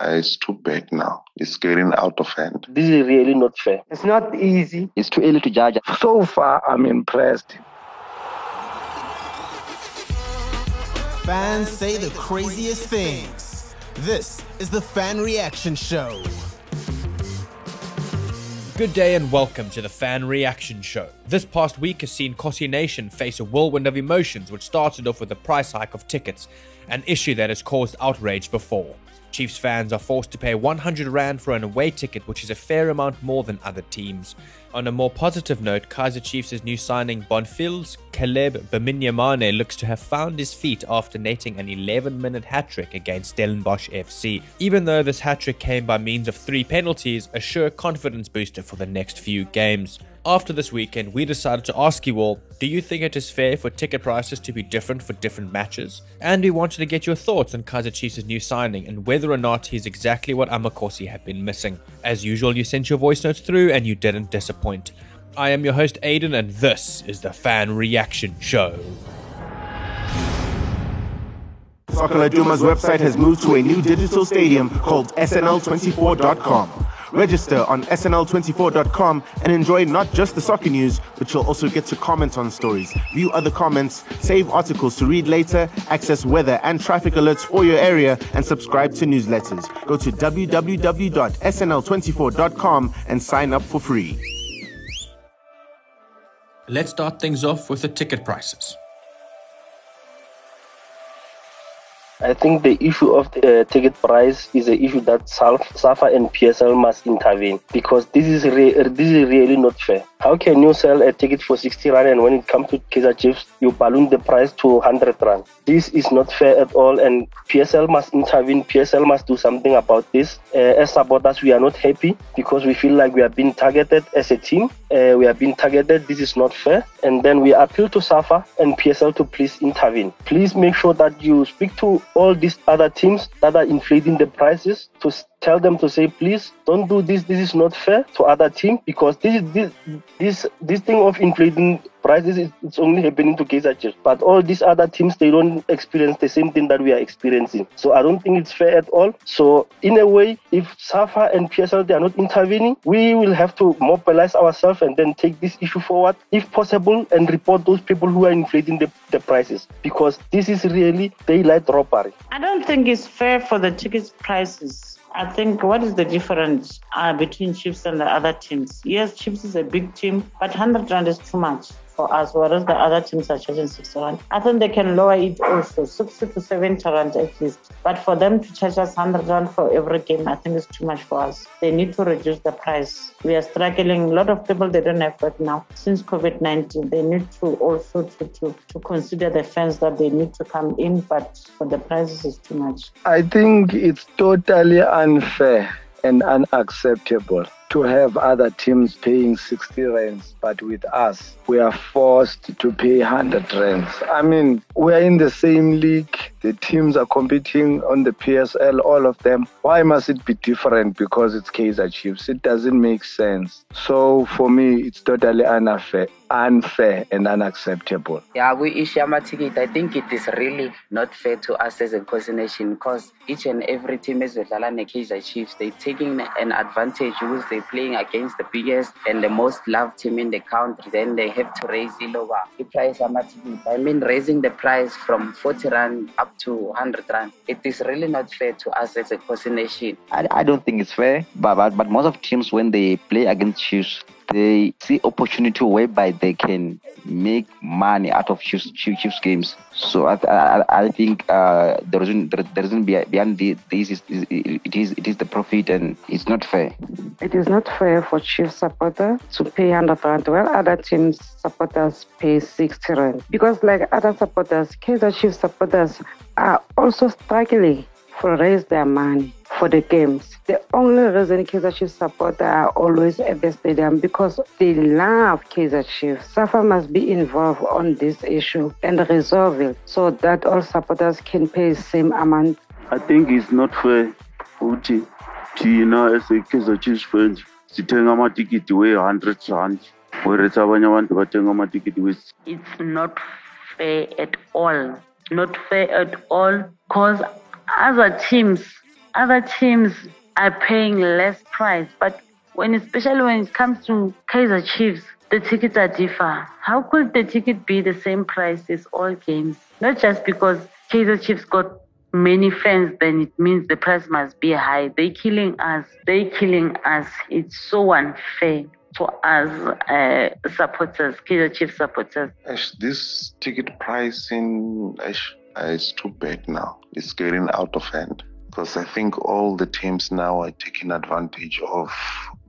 Uh, it's too bad now. It's getting out of hand. This is really not fair. It's not easy. It's too early to judge. So far, I'm impressed. Fans say the craziest things. This is the Fan Reaction Show. Good day and welcome to the Fan Reaction Show. This past week has seen Khosi Nation face a whirlwind of emotions, which started off with the price hike of tickets, an issue that has caused outrage before. Chiefs fans are forced to pay 100 Rand for an away ticket, which is a fair amount more than other teams. On a more positive note, Kaizer Chiefs' new signing Bonfils Caleb Bimenyimana looks to have found his feet after netting an 11 minute hat trick against Stellenbosch FC. Even though this hat trick came by means of three penalties, a sure confidence booster for the next few games. After this weekend, we decided to ask you all do you think it is fair for ticket prices to be different for different matches? And we wanted to get your thoughts on Kaizer Chiefs' new signing and whether or not he's exactly what Amakhosi had been missing. As usual, you sent your voice notes through and you didn't disappoint. I am your host, Aidan, and this is the Fan Reaction Show. Soccer Laduma's website has moved to a new digital stadium called SNL24.com. Register on SNL24.com and enjoy not just the soccer news, but you'll also get to comment on stories, view other comments, save articles to read later, access weather and traffic alerts for your area, and subscribe to newsletters. Go to www.snl24.com and sign up for free. Let's start things off with the ticket prices. I think the issue of the uh, ticket price is an issue that SAFA and PSL must intervene because this is re- this is really not fair. How can you sell a ticket for 60 rand and when it comes to Kaizer Chiefs, you balloon the price to 100 rand? This is not fair at all, and PSL must intervene. PSL must do something about this. Uh, as supporters, we are not happy because we feel like we are being targeted as a team. Uh, we are being targeted. This is not fair, and then we appeal to SAFA and PSL to please intervene. Please make sure that you speak to all these other teams that are inflating the prices to tell them to say please don't do this. This is not fair to other team because this this this this thing of inflating prices is it's only happening to Kaizer Chiefs. But all these other teams they don't experience the same thing that we are experiencing. So I don't think it's fair at all. So in a way if SAFA and PSL they are not intervening we will have to mobilize ourselves and then take this issue forward if possible and report those people who are inflating the, the prices. Because this is really daylight robbery. I don't think it's fair for the ticket prices I think what is the difference uh, between Chiefs and the other teams? Yes, Chiefs is a big team, but 100 Rand is too much for us, whereas the other teams are charging 60 rand. I think they can lower it also, 60 to 70 rand at least. But for them to charge us 100 rand for every game, I think it's too much for us. They need to reduce the price. We are struggling. A lot of people, they don't have work now. Since COVID-19, they need to also to, to, to consider the fans that they need to come in, but for the prices, is too much. I think it's totally unfair and unacceptable to have other teams paying 60 rands, but with us, we are forced to pay 100 rands. I mean, we are in the same league. The teams are competing on the PSL, all of them. Why must it be different because it's Kaizer Chiefs? It doesn't make sense. So for me, it's totally unfair, unfair and unacceptable. Yeah, we issue a ticket. I think it is really not fair to us as a Khosi Nation because each and every team is with Lalane Kaizer Chiefs. They're taking an advantage because they're playing against the biggest and the most loved team in the country. Then they have to raise the lower the price of ticket. I mean, raising the price from 40 rand up to 100 rand. It is really not fair to us as a Khosi Nation. I, I don't think it's fair, but, but, but most of teams, when they play against Chiefs, they see opportunity whereby they can make money out of Chiefs, Chiefs games. So I, I, I think uh, the reason the, reason behind this is, is it is it is the profit and it's not fair. It is not fair for Chiefs supporters to pay 100 rand while other teams supporters pay 60 rand because like other supporters, Kaizer Chiefs supporters are also struggling for raise their money for the games. The only reason Kaizer Chiefs supporters are always at the stadium because they love Kaizer Chiefs. SAFA must be involved on this issue and resolve it so that all supporters can pay the same amount. I think it's not fair ukuthi thina as a Kaizer Chiefs fans sithenga amatikiti we-100 rand whereas abanye abantu bathenga amatikiti we It's not fair at all. Not fair at all because other teams other teams are paying less price, but when especially when it comes to Kaizer Chiefs, the tickets are differ. How could the ticket be the same price as all games? Not just because Kaizer Chiefs got many fans, then it means the price must be high. They killing us. They killing us. It's so unfair to us uh, supporters, Kaizer Chiefs supporters. This ticket pricing is too bad now. It's getting out of hand because I think all the teams now are taking advantage of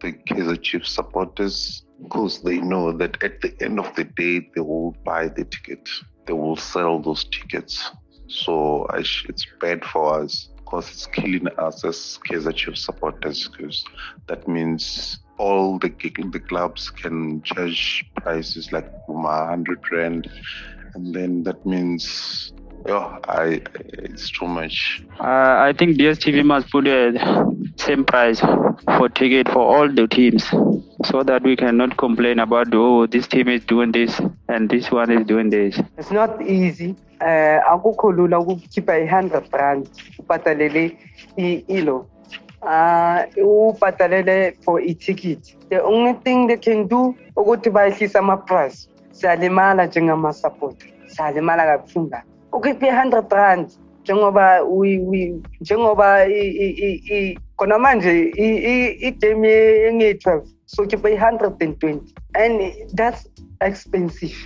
the Kaizer Chiefs supporters. Because they know that at the end of the day they will buy the ticket, they will sell those tickets. So it's bad for us. Because it's killing us as Kaizer Chiefs supporters because that means all the the clubs can charge prices like Puma 100 rand. And then that means yeah, I it's too much. Uh, I think DSTV must put the same price for ticket for all the teams, so that we cannot complain about oh this team is doing this and this one is doing this. It's not easy. Uh, akukho lula ukukhipha i-hundred rand ubhatalele ilo uh, ubhatalele for i-ticket the only thing they can do ukuthi bayehlisa ama-price siyalimala njengama-supporter siyalimala kabuhlungu kabi ukhiphe i-hundred rand njengoba njengoba khona manje igame engiyi-twelve sokhipha i-hundred and twenty. And that's expensive.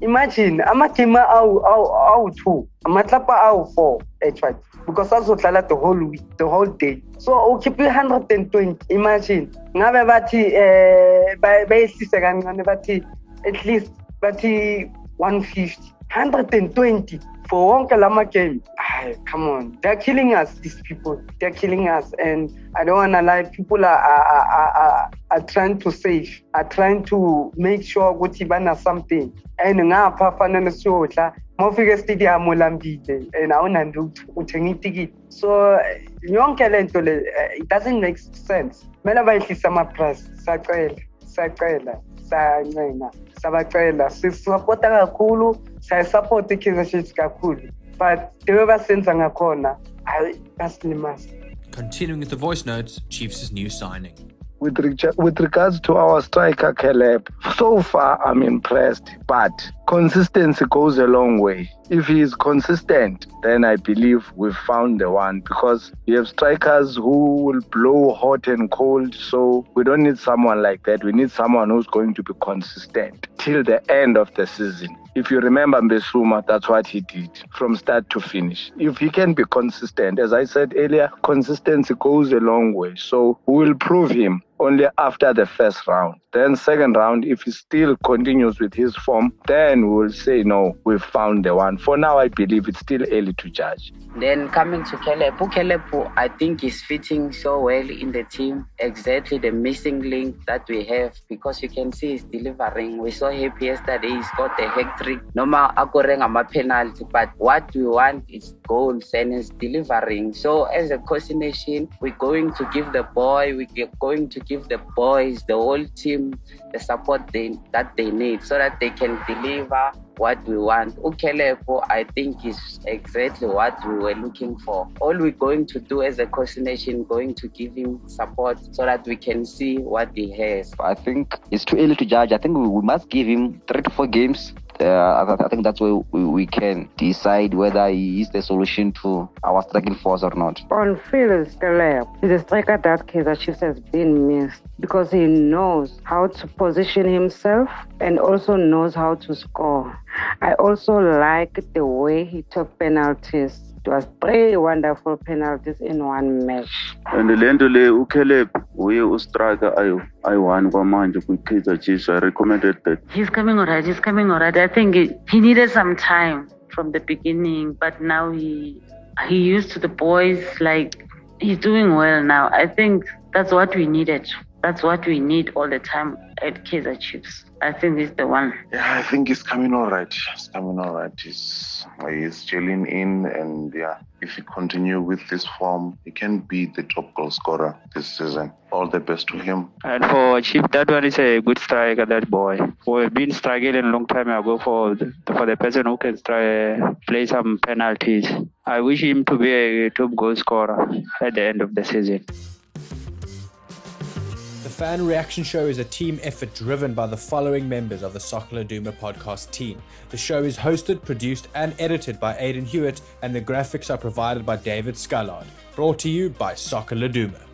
Imagine amagame awu-two amatlapa awu-four actually because azodlala the whole week the whole day. So ukhiphe i-hundred and twenty imagine. Ngabe bathi um bayehlise kancane bathi at least bathi one fifty. Hundred and twenty for wonke lama game ay come on. They're killing us these people. They're killing us. And i don't want to lie people are, are, are, are, are trying to save are trying to make sure ukuthi bana something. And ngapha fanele siyodla mawufika estadium ulambile and awunandutho uthenga itikiti so yonke le nto le it doesn't make sense. Kumele bayehlise ama-price sacela sacela sayancena sabacela. Sisapota kakhulu siyayisapota i-kaizer chiefs kakhulu but the way basenza ngakhona hayi basilimaza Continuing with the voice notes, Chiefs' new signing. With, reg- with regards to our striker Caleb, so far I'm impressed, but consistency goes a long way. If he is consistent, then I believe we've found the one because we have strikers who will blow hot and cold. So we don't need someone like that. We need someone who's going to be consistent till the end of the season. If you remember Mbesuma, that's what he did from start to finish. If he can be consistent, as I said earlier, consistency goes a long way. So we will prove him only after the first round. Then second round, if he still continues with his form, then we will say no, we've found the one. For now, I believe it's still early to judge. Then coming to Caleb, Caleb, I think is fitting so well in the team. Exactly the missing link that we have because you can see he's delivering. We saw him yesterday. He's got a hat trick. Normal akoreng ama penalty, but what we want is goals and he's delivering. So as a coordination, we're going to give the boy, we're going to give the boys, the whole team, the support they, that they need so that they can deliver what we want. Ukelepo, I think, is exactly what we were looking for. All we're going to do as a coordination, going to give him support so that we can see what he has. I think it's too early to judge. I think we must give him three to four games. Uh, I, I think that's where we, we can decide whether he is the solution to our striking force or not. On field, Caleb is a striker that Kaizer Chiefs has been missed because he knows how to position himself and also knows how to score. I also like the way he took penalties. It was three wonderful penalties in one match. and le nto le ucaleb uye ustrike ayi-one kwamanje kwi-kaizer chiefs i recommended that He's coming alright. He's coming alright. I think he, he needed some time from the beginning, but now he he used to the boys. Like he's doing well now. I think that's what we needed. That's what we need all the time at Kaizer Chiefs. I think he's the one. Yeah, I think he's coming all right. He's coming all right. He's he's chilling in, and yeah, if he continue with this form, he can be the top goal scorer this season. All the best to him. And for Chief, that one is a good striker, that boy. We've been struggling a long time ago for the, for the person who can try, play some penalties. I wish him to be a top goal scorer at the end of the season. Fan Reaction Show is a team effort driven by the following members of the Soccer Laduma podcast team. The show is hosted, produced, and edited by Aidan Hewitt, and the graphics are provided by David Scullard. Brought to you by Soccer Laduma.